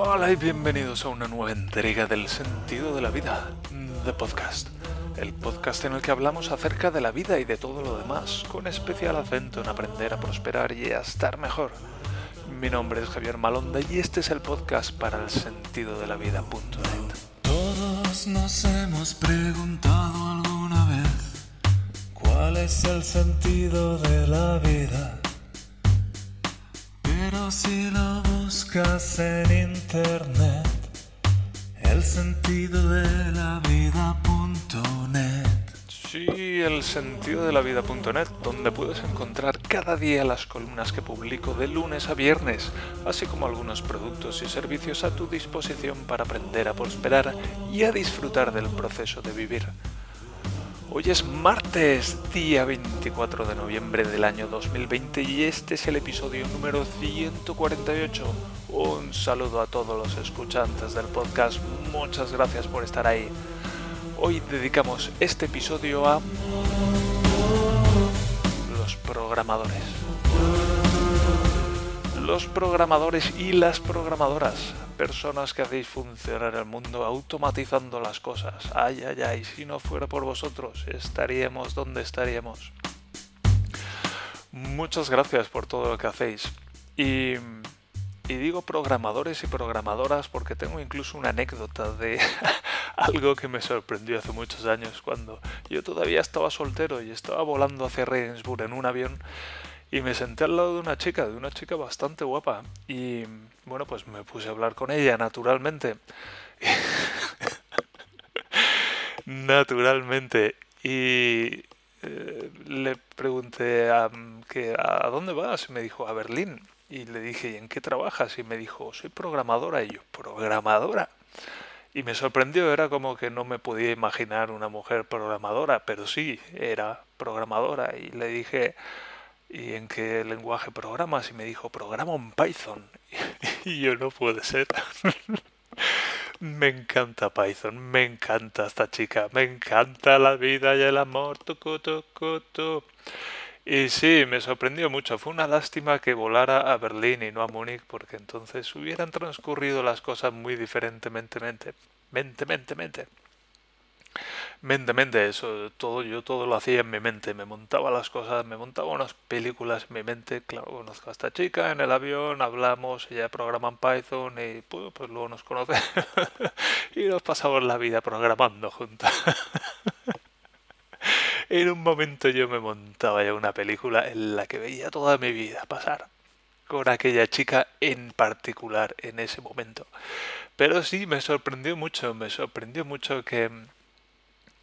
Hola y bienvenidos a una nueva entrega del sentido de la vida, The Podcast. El podcast en el que hablamos acerca de la vida y de todo lo demás, con especial acento en aprender a prosperar y a estar mejor. Mi nombre es Javier Malonda y este es el podcast para el sentido de la vida.net. Todos nos hemos preguntado alguna vez cuál es el sentido de la vida. Si lo buscas en internet, el sentido de la vida.net. Sí, donde puedes encontrar cada día las columnas que publico de lunes a viernes, así como algunos productos y servicios a tu disposición para aprender a prosperar y a disfrutar del proceso de vivir. Hoy es martes, día 24 de noviembre del año 2020 y este es el episodio número 148. Un saludo a todos los escuchantes del podcast, muchas gracias por estar ahí. Hoy dedicamos este episodio a los programadores. Los programadores y las programadoras, personas que hacéis funcionar el mundo automatizando las cosas. Ay, ay, ay, si no fuera por vosotros, estaríamos donde estaríamos. Muchas gracias por todo lo que hacéis. Y, y digo programadores y programadoras porque tengo incluso una anécdota de algo que me sorprendió hace muchos años cuando yo todavía estaba soltero y estaba volando hacia Regensburg en un avión y me senté al lado de una chica, de una chica bastante guapa. Y bueno, pues me puse a hablar con ella, naturalmente. naturalmente. Y eh, le pregunté a, que, a dónde vas y me dijo a Berlín. Y le dije, ¿y en qué trabajas? Y me dijo, soy programadora. Y yo, ¿programadora? Y me sorprendió, era como que no me podía imaginar una mujer programadora, pero sí, era programadora. Y le dije, ¿y en qué lenguaje programas? Y me dijo, programa en Python. Y yo no puede ser. me encanta Python, me encanta esta chica, me encanta la vida y el amor. Tucu, tucu, tu. Y sí, me sorprendió mucho. Fue una lástima que volara a Berlín y no a Múnich, porque entonces hubieran transcurrido las cosas muy diferentemente. Mente, mente, mente, mente. Mente, eso, todo, yo todo lo hacía en mi mente, me montaba las cosas, me montaba unas películas en mi mente, claro, conozco a esta chica en el avión, hablamos, ella programa en Python y pues, pues luego nos conoce y nos pasamos la vida programando juntas. en un momento yo me montaba ya una película en la que veía toda mi vida pasar con aquella chica en particular en ese momento. Pero sí, me sorprendió mucho, me sorprendió mucho que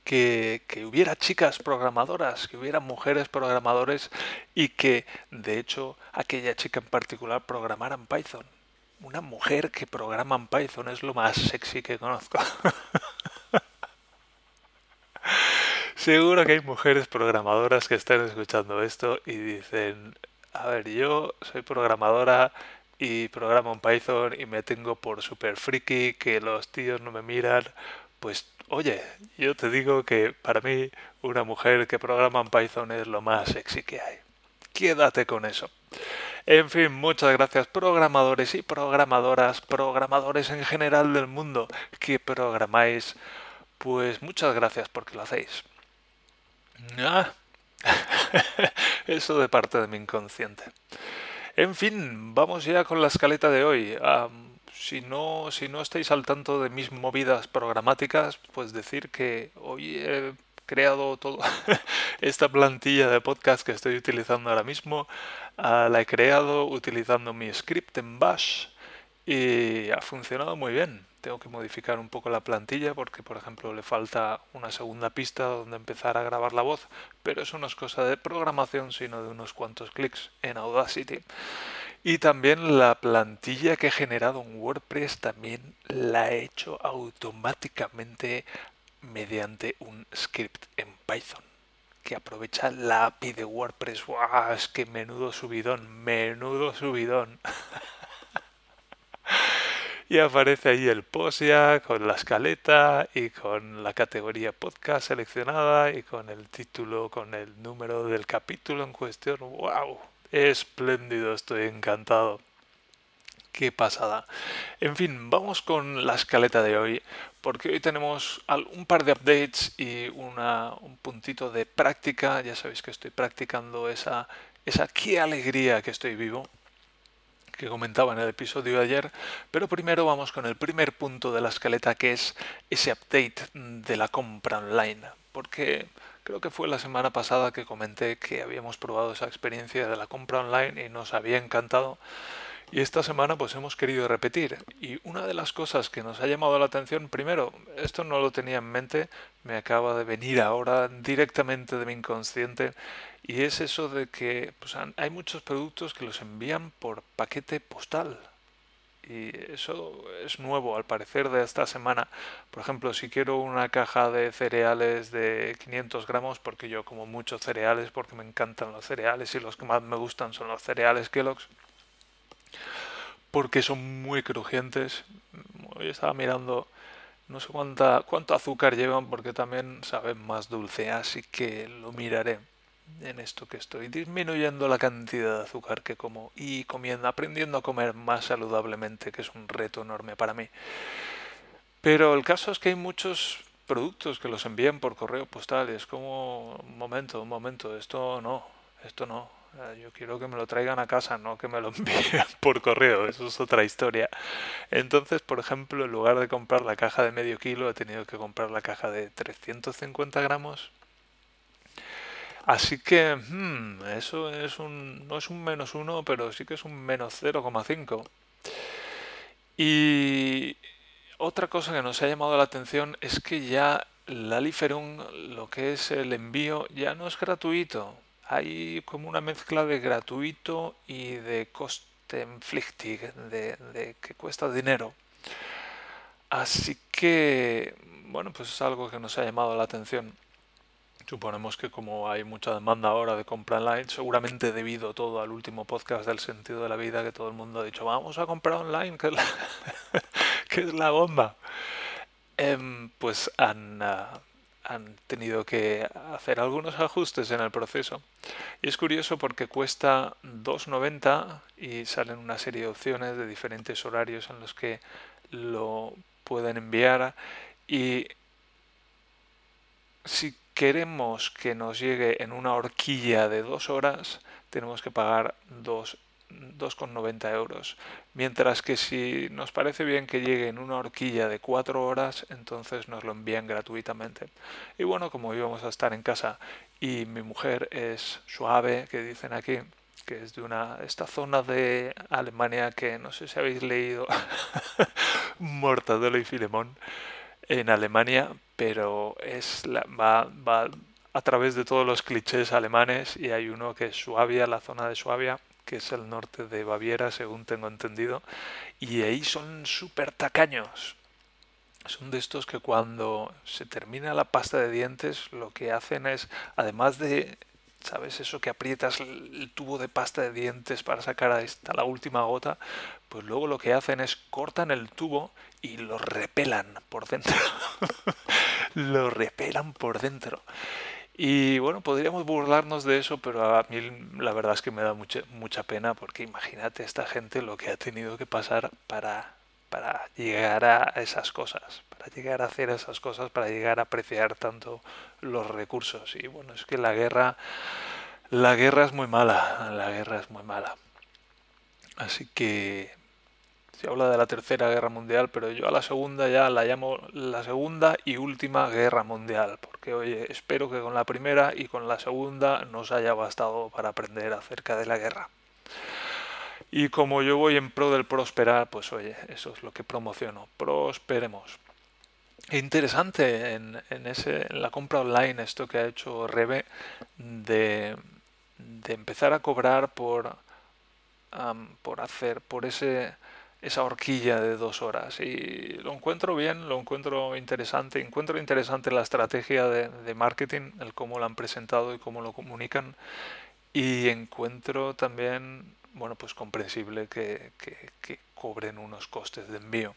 que, hubiera chicas programadoras, que hubiera mujeres programadores y que, de hecho, aquella chica en particular programara en Python. Una mujer que programa en Python es lo más sexy que conozco. Seguro que hay mujeres programadoras que están escuchando esto y dicen, a ver, yo soy programadora y programo en Python y me tengo por super friki, que los tíos no me miran, pues Oye, yo te digo que para mí una mujer que programa en Python es lo más sexy que hay. Quédate con eso. En fin, muchas gracias programadores y programadoras, programadores en general del mundo que programáis. Pues muchas gracias porque lo hacéis. Ah, eso de parte de mi inconsciente. En fin, vamos ya con la escaleta de hoy si no, si no estáis al tanto de mis movidas programáticas, pues decir que hoy he creado todo esta plantilla de podcast que estoy utilizando ahora mismo. Ah, la he creado utilizando mi script en Bash y ha funcionado muy bien. Tengo que modificar un poco la plantilla porque, por ejemplo, le falta una segunda pista donde empezar a grabar la voz, pero eso no es cosa de programación, sino de unos cuantos clics en Audacity. Y también la plantilla que he generado en WordPress también la he hecho automáticamente mediante un script en Python que aprovecha la API de WordPress. ¡Wow! Es que menudo subidón, menudo subidón. y aparece ahí el post ya con la escaleta y con la categoría podcast seleccionada y con el título, con el número del capítulo en cuestión. ¡Wow! Espléndido, estoy encantado. Qué pasada. En fin, vamos con la escaleta de hoy, porque hoy tenemos un par de updates y una, un puntito de práctica. Ya sabéis que estoy practicando esa, esa qué alegría que estoy vivo que comentaba en el episodio de ayer, pero primero vamos con el primer punto de la escaleta que es ese update de la compra online, porque creo que fue la semana pasada que comenté que habíamos probado esa experiencia de la compra online y nos había encantado. Y esta semana pues hemos querido repetir. Y una de las cosas que nos ha llamado la atención, primero, esto no lo tenía en mente, me acaba de venir ahora directamente de mi inconsciente, y es eso de que pues, hay muchos productos que los envían por paquete postal. Y eso es nuevo al parecer de esta semana. Por ejemplo, si quiero una caja de cereales de 500 gramos, porque yo como muchos cereales, porque me encantan los cereales y los que más me gustan son los cereales Kellogg's, porque son muy crujientes. Hoy estaba mirando, no sé cuánta, cuánto azúcar llevan, porque también saben más dulce, así que lo miraré en esto que estoy disminuyendo la cantidad de azúcar que como y comiendo, aprendiendo a comer más saludablemente, que es un reto enorme para mí. Pero el caso es que hay muchos productos que los envían por correo postal y es como, un momento, un momento, esto no, esto no. Yo quiero que me lo traigan a casa, no que me lo envíen por correo, eso es otra historia. Entonces, por ejemplo, en lugar de comprar la caja de medio kilo, he tenido que comprar la caja de 350 gramos Así que hmm, eso es un, no es un menos uno, pero sí que es un menos 0,5. Y otra cosa que nos ha llamado la atención es que ya la Liferum, lo que es el envío, ya no es gratuito. Hay como una mezcla de gratuito y de coste de, de que cuesta dinero. Así que, bueno, pues es algo que nos ha llamado la atención. Suponemos que como hay mucha demanda ahora de compra online, seguramente debido todo al último podcast del sentido de la vida que todo el mundo ha dicho, vamos a comprar online, que es la, que es la bomba. Em, pues han, ah, han tenido que hacer algunos ajustes en el proceso. Y es curioso porque cuesta 2,90 y salen una serie de opciones de diferentes horarios en los que lo pueden enviar. Y si queremos que nos llegue en una horquilla de dos horas, tenemos que pagar 2,90 euros. Mientras que si nos parece bien que llegue en una horquilla de cuatro horas, entonces nos lo envían gratuitamente. Y bueno, como íbamos a estar en casa y mi mujer es suave, que dicen aquí, que es de una esta zona de Alemania que no sé si habéis leído Mortadelo y Filemón en Alemania, pero es la, va, va a través de todos los clichés alemanes y hay uno que es Suabia, la zona de Suabia, que es el norte de Baviera, según tengo entendido, y ahí son súper tacaños. Son de estos que cuando se termina la pasta de dientes lo que hacen es, además de ¿sabes? Eso que aprietas el tubo de pasta de dientes para sacar hasta la última gota, pues luego lo que hacen es cortan el tubo y lo repelan por dentro. lo repelan por dentro. Y bueno, podríamos burlarnos de eso, pero a mí la verdad es que me da mucha, mucha pena porque imagínate esta gente lo que ha tenido que pasar para, para llegar a esas cosas, para llegar a hacer esas cosas, para llegar a apreciar tanto los recursos. Y bueno, es que la guerra, la guerra es muy mala, la guerra es muy mala. Así que se habla de la tercera guerra mundial, pero yo a la segunda ya la llamo la segunda y última guerra mundial, porque oye, espero que con la primera y con la segunda nos haya bastado para aprender acerca de la guerra. Y como yo voy en pro del prosperar, pues oye, eso es lo que promociono, prosperemos. Interesante en, en, ese, en la compra online esto que ha hecho Rebe de, de empezar a cobrar por, por hacer, por ese esa horquilla de dos horas. Y lo encuentro bien, lo encuentro interesante. Encuentro interesante la estrategia de, marketing, el cómo lo han presentado y cómo lo comunican. Y encuentro también, bueno, pues comprensible que, que, cobren unos costes de envío.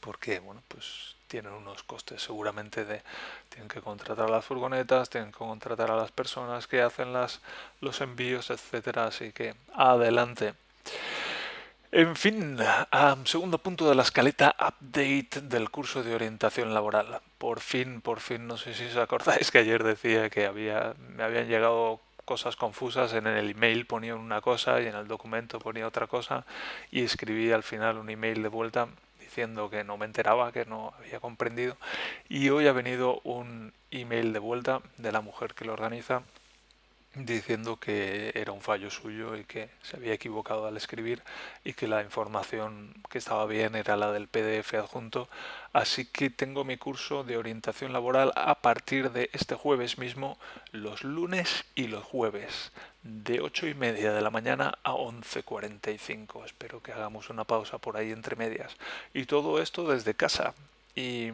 Porque, bueno, pues tienen unos costes seguramente de tienen que contratar las furgonetas, tienen que contratar a las personas que hacen las los envíos, etcétera, así que adelante. En fin, segundo punto de la escaleta, update del curso de orientación laboral. Por fin, por fin, no sé si os acordáis que ayer decía que había, me habían llegado cosas confusas, en el email ponía una cosa y en el documento ponía otra cosa y escribí al final un email de vuelta diciendo que no me enteraba, que no había comprendido y hoy ha venido un email de vuelta de la mujer que lo organiza diciendo que era un fallo suyo y que se había equivocado al escribir y que la información que estaba bien era la del PDF adjunto. Así que tengo mi curso de orientación laboral a partir de este jueves mismo, los lunes y los jueves, de 8 y media de la mañana a 11.45. Espero que hagamos una pausa por ahí entre medias. Y todo esto desde casa. Y,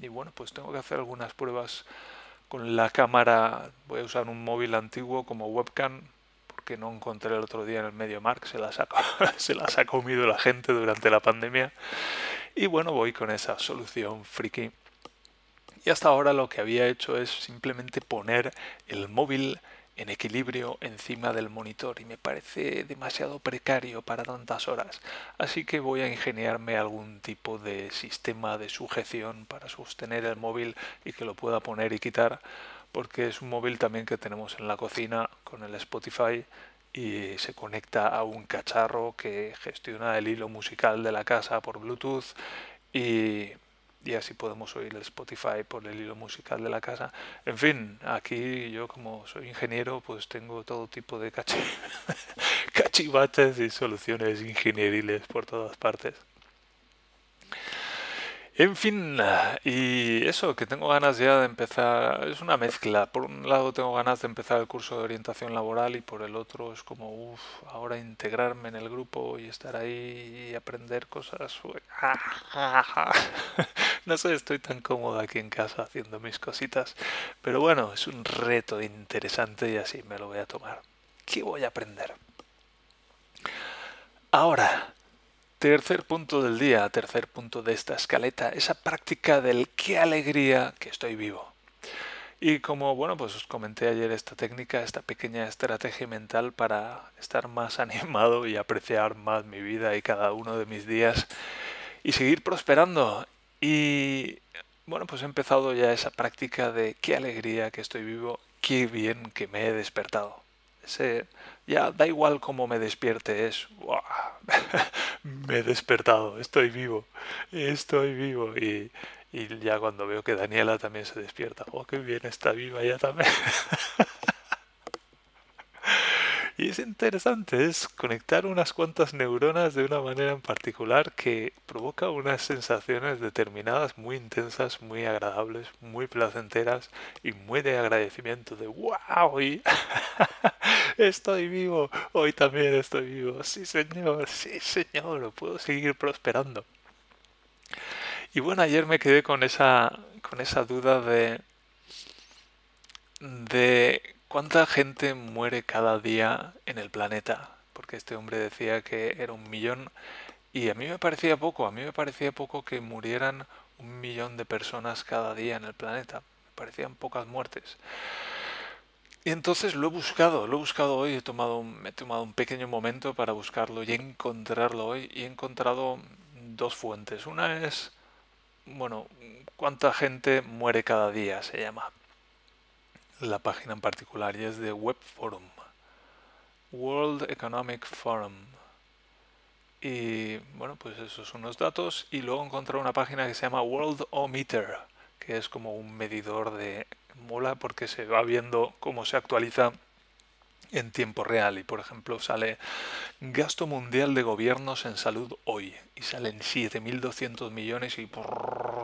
y bueno, pues tengo que hacer algunas pruebas con la cámara voy a usar un móvil antiguo como webcam porque no encontré el otro día en el medio mark se las ha, se las ha comido la gente durante la pandemia. Y bueno voy con esa solución friki. Y hasta ahora lo que había hecho es simplemente poner el móvil en equilibrio encima del monitor y me parece demasiado precario para tantas horas, así que voy a ingeniarme algún tipo de sistema de sujeción para sostener el móvil y que lo pueda poner y quitar, porque es un móvil también que tenemos en la cocina con el Spotify y se conecta a un cacharro que gestiona el hilo musical de la casa por Bluetooth y y así podemos oír el Spotify por el hilo musical de la casa. En fin, aquí yo como soy ingeniero, pues tengo todo tipo de cachivaches y soluciones ingenieriles por todas partes. En fin, y eso, que tengo ganas ya de empezar, es una mezcla. Por un lado tengo ganas de empezar el curso de orientación laboral y por el otro es como, uff, ahora integrarme en el grupo y estar ahí y aprender cosas. no sé, estoy tan cómodo aquí en casa haciendo mis cositas. Pero bueno, es un reto interesante y así me lo voy a tomar. ¿Qué voy a aprender? Ahora, Tercer punto del día, tercer punto de esta escaleta, esa práctica del qué alegría que estoy vivo. Y como bueno, pues os comenté ayer esta técnica, esta pequeña estrategia mental para estar más animado y apreciar más mi vida y cada uno de mis días y seguir prosperando. Y bueno, pues he empezado ya esa práctica de qué alegría que estoy vivo, qué bien que me he despertado. Ese, ya da igual cómo me despierte, es me he despertado, estoy vivo, estoy vivo. Y, y ya cuando veo que Daniela también se despierta, oh, qué bien está viva ya también. Y es interesante, es conectar unas cuantas neuronas de una manera en particular que provoca unas sensaciones determinadas muy intensas, muy agradables, muy placenteras y muy de agradecimiento de wow, estoy vivo, hoy también estoy vivo, sí señor, sí señor, puedo seguir prosperando. Y bueno, ayer me quedé con esa, con esa duda de, de ¿Cuánta gente muere cada día en el planeta? Porque este hombre decía que era un millón y a mí me parecía poco, a mí me parecía poco que murieran un millón de personas cada día en el planeta. Me parecían pocas muertes. Y entonces lo he buscado, lo he buscado hoy, he tomado me he tomado un pequeño momento para buscarlo y encontrarlo hoy y he encontrado dos fuentes. Una es, bueno, cuánta gente muere cada día, se llama la página en particular y es de Web Forum, World Economic Forum. Y bueno, pues esos son los datos. Y luego encontré una página que se llama World O Meter, que es como un medidor de mola porque se va viendo cómo se actualiza en tiempo real. Y por ejemplo sale gasto mundial de gobiernos en salud hoy. Y salen 7.200 millones y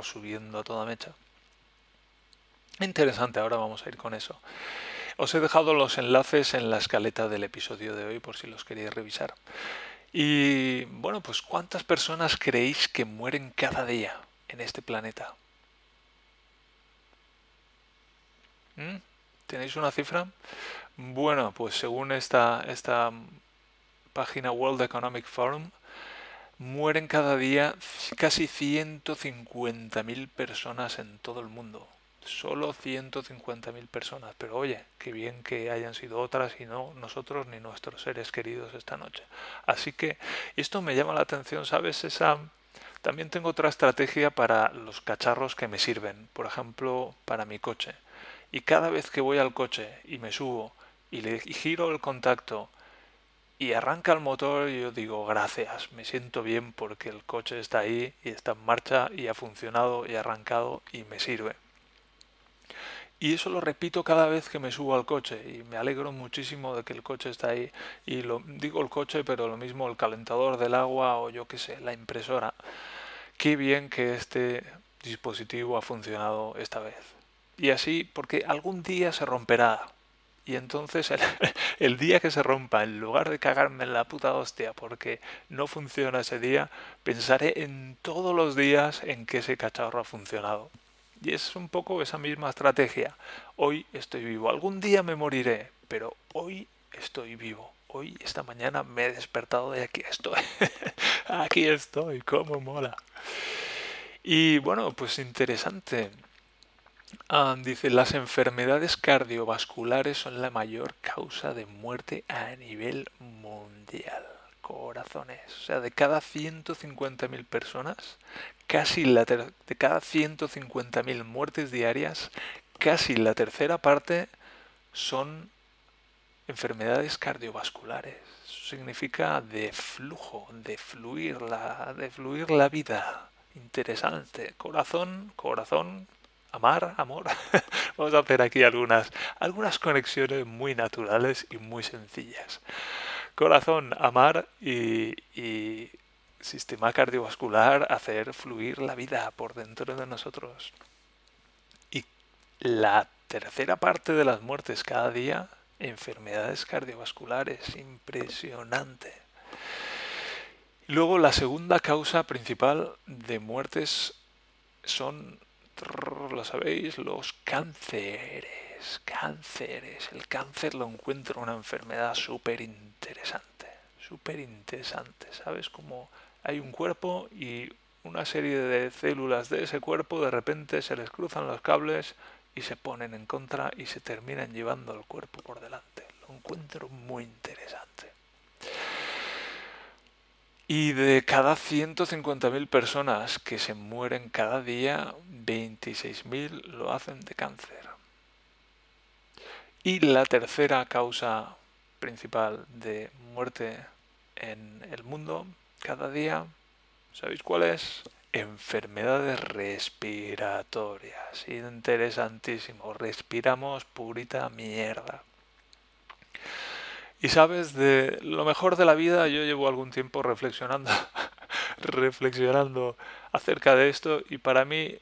subiendo a toda mecha. Interesante, ahora vamos a ir con eso. Os he dejado los enlaces en la escaleta del episodio de hoy por si los queréis revisar. Y bueno, pues ¿cuántas personas creéis que mueren cada día en este planeta? ¿Mm? ¿Tenéis una cifra? Bueno, pues según esta, esta página World Economic Forum, mueren cada día casi 150.000 personas en todo el mundo. Solo 150.000 personas. Pero oye, qué bien que hayan sido otras y no nosotros ni nuestros seres queridos esta noche. Así que esto me llama la atención, ¿sabes? Esa... También tengo otra estrategia para los cacharros que me sirven. Por ejemplo, para mi coche. Y cada vez que voy al coche y me subo y le giro el contacto y arranca el motor y yo digo gracias, me siento bien porque el coche está ahí y está en marcha y ha funcionado y ha arrancado y me sirve. Y eso lo repito cada vez que me subo al coche y me alegro muchísimo de que el coche está ahí. Y lo digo el coche, pero lo mismo el calentador del agua o yo qué sé, la impresora. Qué bien que este dispositivo ha funcionado esta vez. Y así, porque algún día se romperá, y entonces el, día que se rompa, en lugar de cagarme en la puta hostia porque no funciona ese día, pensaré en todos los días en que ese cacharro ha funcionado. Y es un poco esa misma estrategia. Hoy estoy vivo. Algún día me moriré, pero hoy estoy vivo. Hoy, esta mañana, me he despertado y aquí estoy. aquí estoy, cómo mola. Y bueno, pues interesante. Ah, dice, las enfermedades cardiovasculares son la mayor causa de muerte a nivel mundial. Corazones. O sea, de cada 150.000 personas, casi la de cada 150.000 muertes diarias, casi la tercera parte son enfermedades cardiovasculares. Eso significa de flujo, de fluir la, de fluir la vida. Interesante. Corazón, corazón, amar, amor. Vamos a hacer aquí algunas, algunas conexiones muy naturales y muy sencillas. Corazón, amar y, sistema cardiovascular, hacer fluir la vida por dentro de nosotros. Y la tercera parte de las muertes cada día, enfermedades cardiovasculares, impresionante. Luego la segunda causa principal de muertes son lo sabéis, los cánceres, cánceres. El cáncer lo encuentro una enfermedad súper interesante, súper interesante, ¿sabes? Como hay un cuerpo y una serie de células de ese cuerpo de repente se les cruzan los cables y se ponen en contra y se terminan llevando el cuerpo por delante. Lo encuentro muy interesante. Y de cada 150.000 personas que se mueren cada día, 26.000 lo hacen de cáncer. Y la tercera causa principal de muerte en el mundo cada día, ¿sabéis cuál es? Enfermedades respiratorias. Interesantísimo. Respiramos purita mierda. Y sabes, de lo mejor de la vida, yo llevo algún tiempo reflexionando, reflexionando acerca de esto y para mí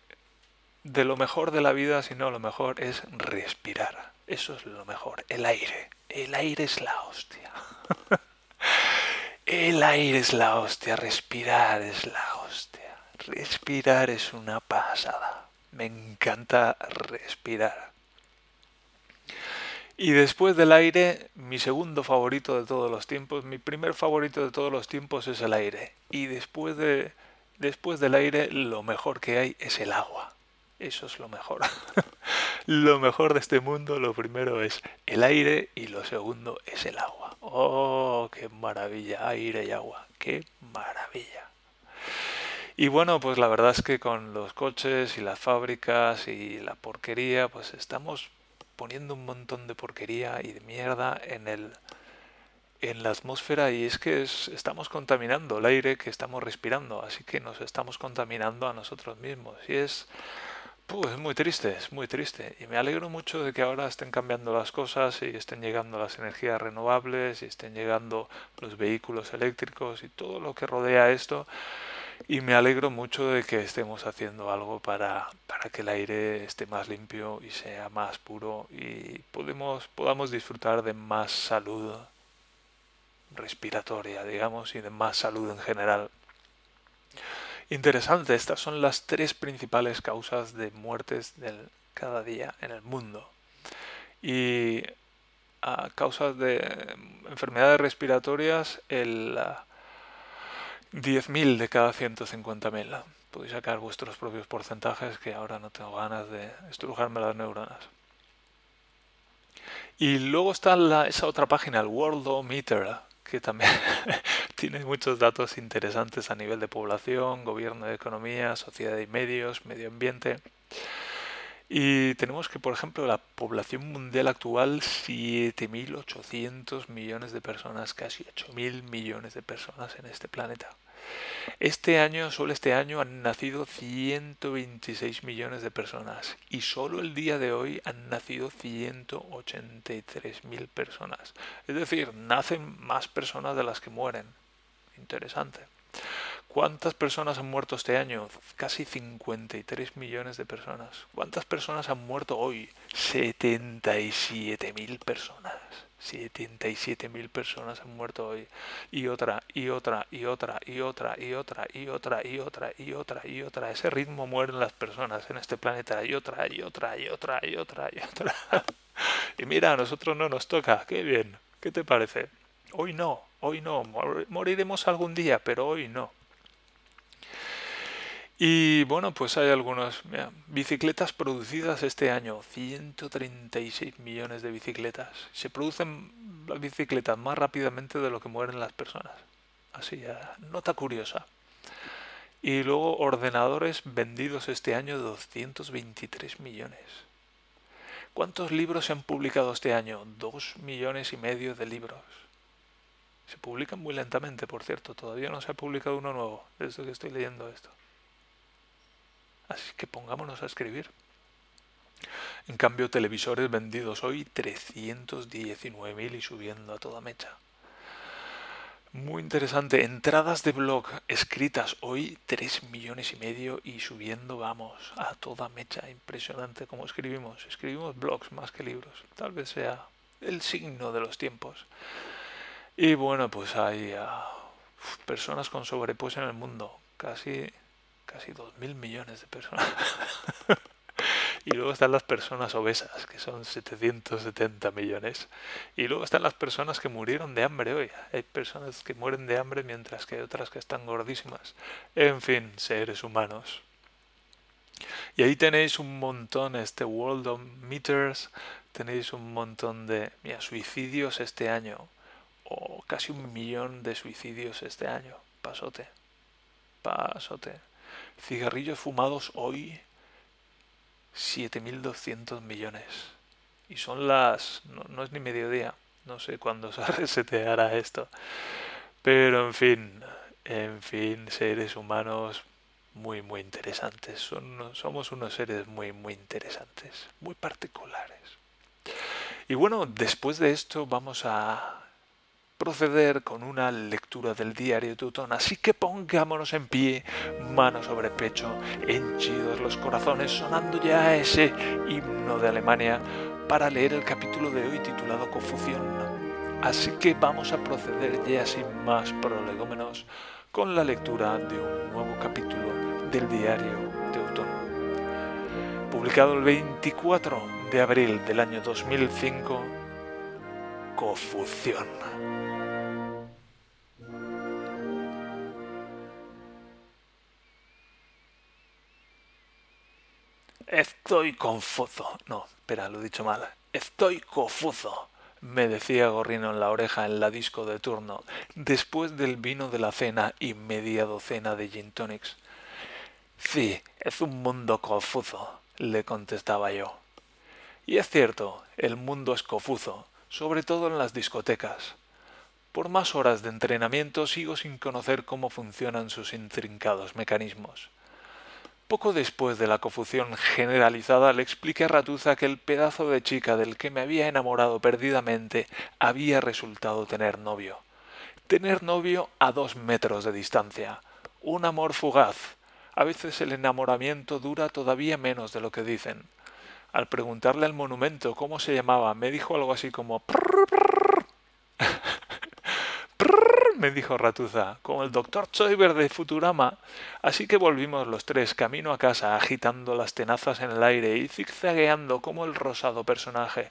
de lo mejor de la vida, si no lo mejor, es respirar. Eso es lo mejor, el aire. El aire es la hostia. el aire es la hostia, respirar es la hostia. Respirar es una pasada. Me encanta respirar. Y después del aire, mi segundo favorito de todos los tiempos, mi primer favorito de todos los tiempos es el aire. Y después, de, después del aire, lo mejor que hay es el agua. Eso es lo mejor. lo mejor de este mundo, lo primero es el aire y lo segundo es el agua. Oh, qué maravilla, aire y agua, qué maravilla. Y bueno, pues la verdad es que con los coches y las fábricas y la porquería, pues estamos poniendo un montón de porquería y de mierda en el en la atmósfera y es que estamos contaminando el aire que estamos respirando, así que nos estamos contaminando a nosotros mismos y es pues muy triste, es muy triste y me alegro mucho de que ahora estén cambiando las cosas y estén llegando las energías renovables y estén llegando los vehículos eléctricos y todo lo que rodea esto y me alegro mucho de que estemos haciendo algo para, para que el aire esté más limpio y sea más puro y podemos, podamos disfrutar de más salud respiratoria, digamos, y de más salud en general. Interesante, estas son las tres principales causas de muertes del cada día en el mundo. Y a causas de enfermedades respiratorias, el, 10.000 de cada 150.000. Podéis sacar vuestros propios porcentajes que ahora no tengo ganas de estrujarme las neuronas. Y luego está esa otra página, el Worldometer, que también tiene muchos datos interesantes a nivel de población, gobierno de economía, sociedad y medios, medio ambiente. Y tenemos que, por ejemplo, la población mundial actual, 7.800 millones de personas, casi 8.000 millones de personas en este planeta. Este año, solo este año, han nacido 126 millones de personas y solo el día de hoy han nacido 183.000 personas. Es decir, nacen más personas de las que mueren. Interesante. ¿Cuántas personas han muerto este año? Casi 53 millones de personas. ¿Cuántas personas han muerto hoy? 77.000 personas. 77.000 personas han muerto hoy. Y otra, y otra, y otra, y otra, y otra, y otra, y otra, y otra, y otra. Ese ritmo mueren las personas en este planeta. Y otra, y otra, y otra, y otra, y otra. y mira, a nosotros no nos toca. Qué bien. ¿Qué te parece? Hoy no, hoy no. Moriremos algún día, pero hoy no. Y bueno, pues hay algunas bicicletas producidas este año, 136 millones de bicicletas. Se producen las bicicletas más rápidamente de lo que mueren las personas. Así, nota curiosa. Y luego ordenadores vendidos este año, 223 millones. ¿Cuántos libros se han publicado este año? Dos millones y medio de libros. Se publican muy lentamente, por cierto. Todavía no se ha publicado uno nuevo desde que estoy leyendo esto. Así que pongámonos a escribir. En cambio, televisores vendidos hoy 319.000 y subiendo a toda mecha. Muy interesante. Entradas de blog escritas hoy 3 millones y medio y subiendo, vamos, a toda mecha. Impresionante cómo escribimos. Escribimos blogs más que libros. Tal vez sea el signo de los tiempos. Y bueno, pues hay ah, personas con sobrepeso en el mundo. Casi casi 2.000 millones de personas. y luego están las personas obesas, que son 770 millones. Y luego están las personas que murieron de hambre hoy. Hay personas que mueren de hambre mientras que hay otras que están gordísimas. En fin, seres humanos. Y ahí tenéis un montón, este World of Meters, tenéis un montón de suicidios este año. O casi un millón de suicidios este año. Pasote. Pasote. Cigarrillos fumados hoy 7.200 millones. Y son las... No, es ni mediodía. No sé cuándo se reseteará esto. Pero en fin, en fin, seres humanos muy, muy interesantes. Son, somos unos seres muy, muy interesantes, muy particulares. Y bueno, después de esto vamos a proceder con una lectura del diario Teutón. Así que pongámonos en pie, mano sobre pecho, henchidos los corazones, sonando ya ese himno de Alemania para leer el capítulo de hoy titulado Confusión. Así que vamos a proceder ya sin más prolegómenos con la lectura de un nuevo capítulo del diario Teutón. Publicado el 24 de abril del año 2005, Confusión. Estoy confuso. No, espera, lo he dicho mal. Estoy confuso, me decía Gorrino en la oreja en la disco de turno, después del vino de la cena y media docena de gin tonics. Sí, es un mundo confuso, le contestaba yo. Y es cierto, el mundo es confuso, sobre todo en las discotecas. Por más horas de entrenamiento sigo sin conocer cómo funcionan sus intrincados mecanismos. Poco después de la confusión generalizada le expliqué a Ratuza que el pedazo de chica del que me había enamorado perdidamente había resultado tener novio. Tener novio a dos metros de distancia. Un amor fugaz. A veces el enamoramiento dura todavía menos de lo que dicen. Al preguntarle al monumento cómo se llamaba, me dijo algo así como me dijo Ratuza, como el doctor Choiber de Futurama. Así que volvimos los tres camino a casa, agitando las tenazas en el aire y zigzagueando como el rosado personaje.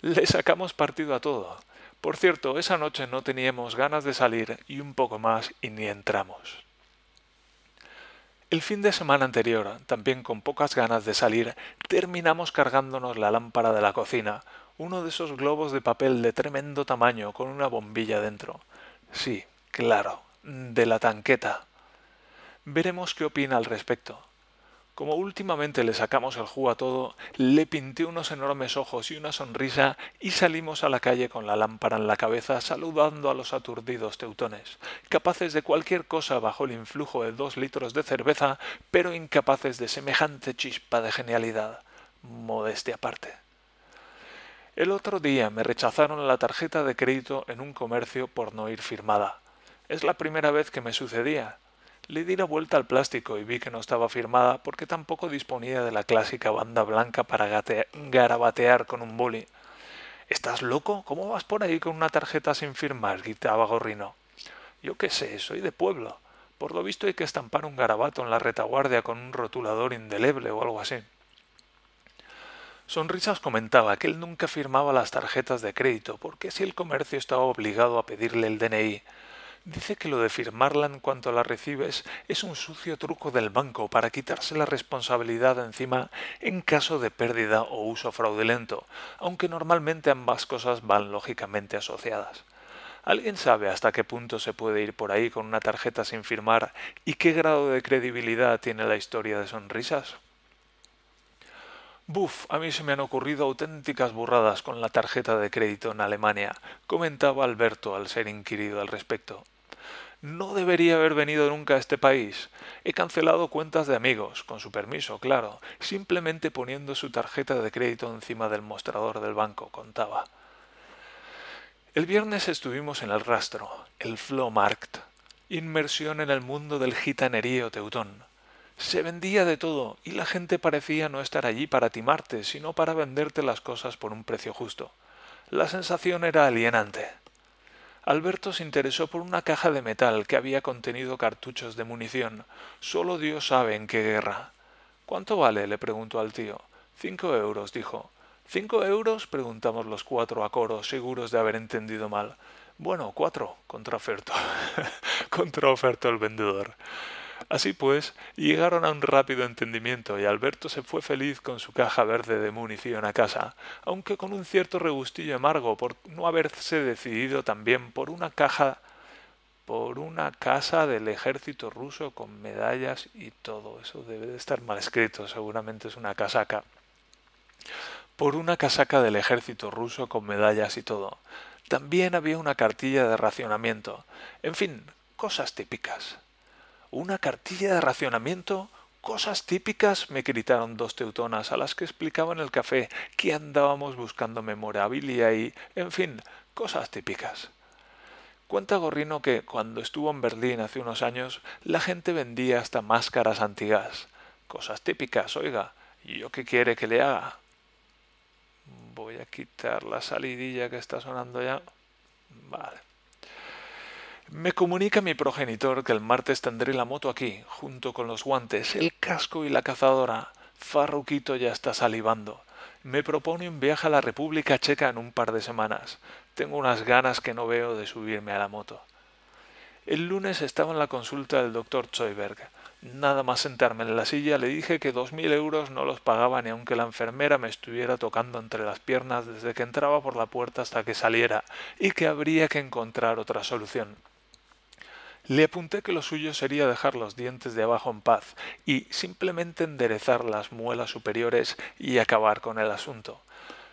Le sacamos partido a todo. Por cierto, esa noche no teníamos ganas de salir y un poco más y ni entramos. El fin de semana anterior, también con pocas ganas de salir, terminamos cargándonos la lámpara de la cocina, uno de esos globos de papel de tremendo tamaño con una bombilla dentro. Sí, claro, de la tanqueta. Veremos qué opina al respecto. Como últimamente le sacamos el jugo a todo, le pinté unos enormes ojos y una sonrisa y salimos a la calle con la lámpara en la cabeza saludando a los aturdidos teutones, capaces de cualquier cosa bajo el influjo de dos litros de cerveza, pero incapaces de semejante chispa de genialidad. Modestia aparte. El otro día me rechazaron la tarjeta de crédito en un comercio por no ir firmada. Es la primera vez que me sucedía, le di la vuelta al plástico y vi que no estaba firmada porque tampoco disponía de la clásica banda blanca para garabatear con un boli. ¿Estás loco? ¿Cómo vas por ahí con una tarjeta sin firmar? gritaba Gorrino. Yo qué sé, soy de pueblo. Por lo visto hay que estampar un garabato en la retaguardia con un rotulador indeleble o algo así. Sonrisas comentaba que él nunca firmaba las tarjetas de crédito porque si el comercio estaba obligado a pedirle el DNI, Dice que lo de firmarla en cuanto la recibes es un sucio truco del banco para quitarse la responsabilidad encima en caso de pérdida o uso fraudulento, aunque normalmente ambas cosas van lógicamente asociadas. ¿Alguien sabe hasta qué punto se puede ir por ahí con una tarjeta sin firmar y qué grado de credibilidad tiene la historia de sonrisas? Buf, a mí se me han ocurrido auténticas burradas con la tarjeta de crédito en Alemania, comentaba Alberto al ser inquirido al respecto. No debería haber venido nunca a este país. He cancelado cuentas de amigos, con su permiso, claro, simplemente poniendo su tarjeta de crédito encima del mostrador del banco, contaba. El viernes estuvimos en el rastro, el Flohmarkt, inmersión en el mundo del gitanerío teutón. Se vendía de todo y la gente parecía no estar allí para timarte, sino para venderte las cosas por un precio justo. La sensación era alienante. Alberto se interesó por una caja de metal que había contenido cartuchos de munición. Solo Dios sabe en qué guerra. ¿Cuánto vale? le preguntó al tío. Cinco euros, dijo. ¿Cinco euros? preguntamos los cuatro a coro, seguros de haber entendido mal. Bueno, cuatro, contraofertó. contraofertó el vendedor. Así pues, llegaron a un rápido entendimiento y Alberto se fue feliz con su caja verde de munición a casa, aunque con un cierto regustillo amargo por no haberse decidido también por una caja por una casa del ejército ruso con medallas y todo. Eso debe de estar mal escrito, seguramente es una casaca. Por una casaca del ejército ruso con medallas y todo. También había una cartilla de racionamiento. En fin, cosas típicas. ¿Una cartilla de racionamiento? Cosas típicas, me gritaron dos teutonas a las que explicaba en el café que andábamos buscando memorabilia y, en fin, cosas típicas. Cuenta Gorrino que, cuando estuvo en Berlín hace unos años, la gente vendía hasta máscaras antigas. Cosas típicas, oiga. ¿Y yo qué quiere que le haga? Voy a quitar la salidilla que está sonando ya. Vale. Me comunica mi progenitor que el martes tendré la moto aquí, junto con los guantes, el casco y la cazadora. Farruquito ya está salivando. Me propone un viaje a la República Checa en un par de semanas. Tengo unas ganas que no veo de subirme a la moto. El lunes estaba en la consulta del doctor Zoiberg. Nada más sentarme en la silla le dije que dos mil euros no los pagaba ni aunque la enfermera me estuviera tocando entre las piernas desde que entraba por la puerta hasta que saliera, y que habría que encontrar otra solución. Le apunté que lo suyo sería dejar los dientes de abajo en paz y simplemente enderezar las muelas superiores y acabar con el asunto.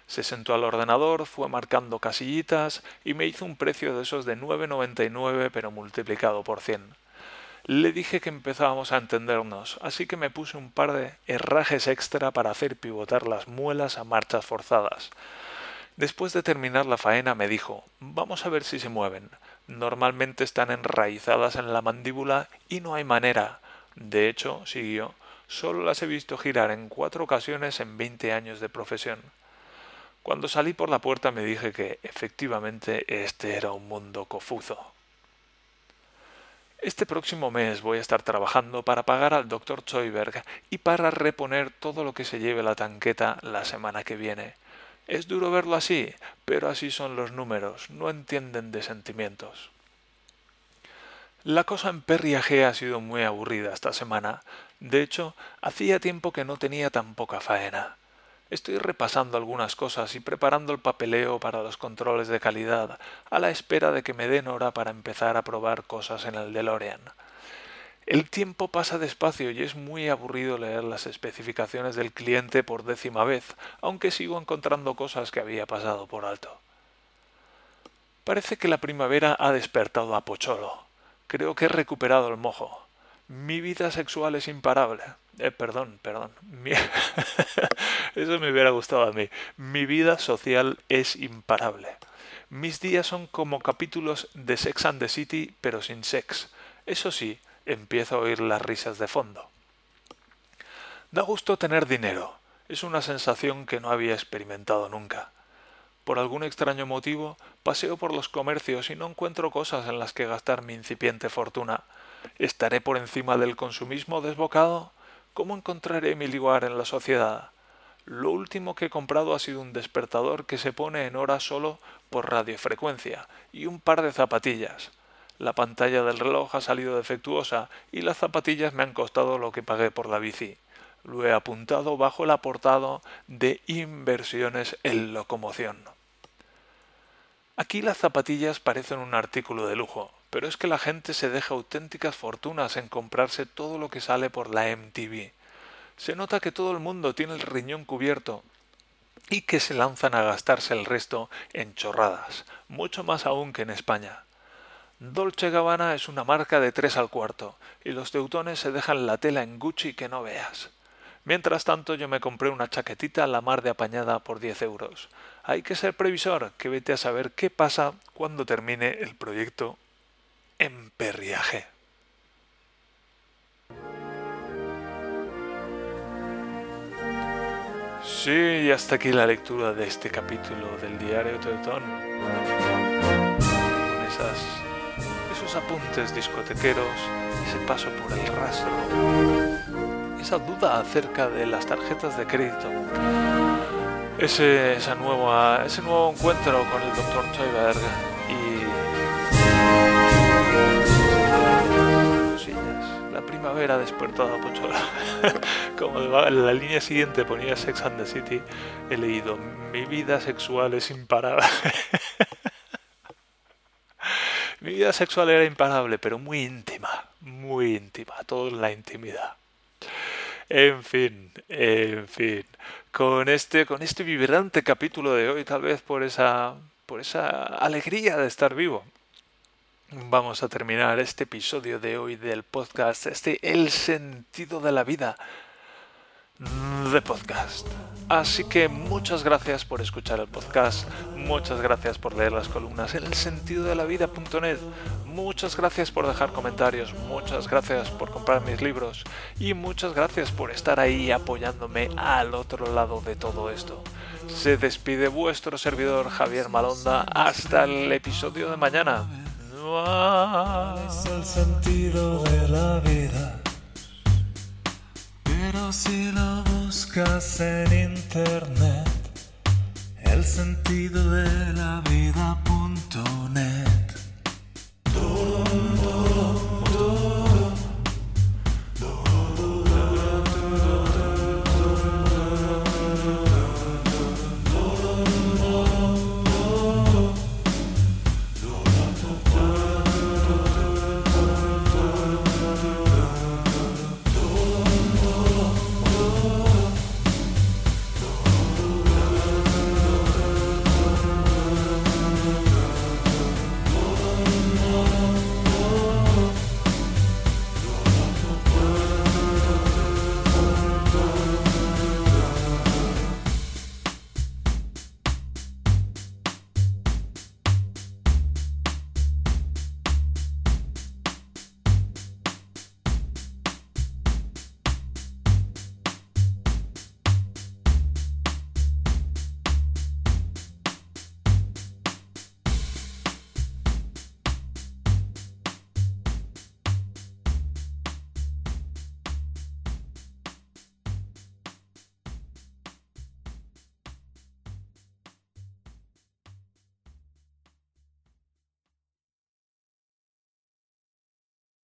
Se sentó al ordenador, fue marcando casillitas y me hizo un precio de esos de 9,99 pero multiplicado por 100. Le dije que empezábamos a entendernos, así que me puse un par de herrajes extra para hacer pivotar las muelas a marchas forzadas. Después de terminar la faena me dijo Vamos a ver si se mueven. Normalmente están enraizadas en la mandíbula y no hay manera. De hecho, siguió, solo las he visto girar en cuatro ocasiones en veinte años de profesión. Cuando salí por la puerta me dije que efectivamente este era un mundo cofuzo. Este próximo mes voy a estar trabajando para pagar al doctor Zoiberg y para reponer todo lo que se lleve la tanqueta la semana que viene. Es duro verlo así, pero así son los números, no entienden de sentimientos. La cosa en Perriaje ha sido muy aburrida esta semana. De hecho, hacía tiempo que no tenía tan poca faena. Estoy repasando algunas cosas y preparando el papeleo para los controles de calidad, a la espera de que me den hora para empezar a probar cosas en el DeLorean. El tiempo pasa despacio y es muy aburrido leer las especificaciones del cliente por décima vez, aunque sigo encontrando cosas que había pasado por alto. Parece que la primavera ha despertado a Pocholo. Creo que he recuperado el mojo. Mi vida sexual es imparable. Eh, perdón, perdón. Eso me hubiera gustado a mí. Mi vida social es imparable. Mis días son como capítulos de Sex and the City, pero sin sex. Eso sí, empiezo a oír las risas de fondo. Da gusto tener dinero. Es una sensación que no había experimentado nunca. Por algún extraño motivo, paseo por los comercios y no encuentro cosas en las que gastar mi incipiente fortuna. ¿Estaré por encima del consumismo desbocado? ¿Cómo encontraré mi lugar en la sociedad? Lo último que he comprado ha sido un despertador que se pone en hora solo por radiofrecuencia y un par de zapatillas. La pantalla del reloj ha salido defectuosa y las zapatillas me han costado lo que pagué por la bici. Lo he apuntado bajo el aportado de inversiones en locomoción. Aquí las zapatillas parecen un artículo de lujo, pero es que la gente se deja auténticas fortunas en comprarse todo lo que sale por la MTV. Se nota que todo el mundo tiene el riñón cubierto y que se lanzan a gastarse el resto en chorradas, mucho más aún que en España. Dolce Gabbana es una marca de tres al cuarto, y los teutones se dejan la tela en Gucci que no veas. Mientras tanto yo me compré una chaquetita a la mar de apañada por diez euros. Hay que ser previsor, que vete a saber qué pasa cuando termine el proyecto en perriaje. Sí, y hasta aquí la lectura de este capítulo del diario Teutón. Con esas apuntes discotequeros, ese paso por el rastro, esa duda acerca de las tarjetas de crédito, ese, nuevo encuentro con el Dr. Choiberg y La primavera despertada Pochola. Como en la línea siguiente ponía Sex and the City, he leído mi vida sexual es imparable. Mi vida sexual era imparable, pero muy íntima, muy íntima, todo en la intimidad. En fin, en fin, con este, con este vibrante capítulo de hoy, tal vez por esa, por esa alegría de estar vivo, vamos a terminar este episodio de hoy del podcast, este El sentido de la vida de podcast. Así que muchas gracias por escuchar el podcast, muchas gracias por leer las columnas en el sentido de la vida.net, muchas gracias por dejar comentarios, muchas gracias por comprar mis libros y muchas gracias por estar ahí apoyándome al otro lado de todo esto. Se despide vuestro servidor Javier Malonda hasta el episodio de mañana. Es el sentido de la vida pero si lo buscas en internet, el sentido de la vida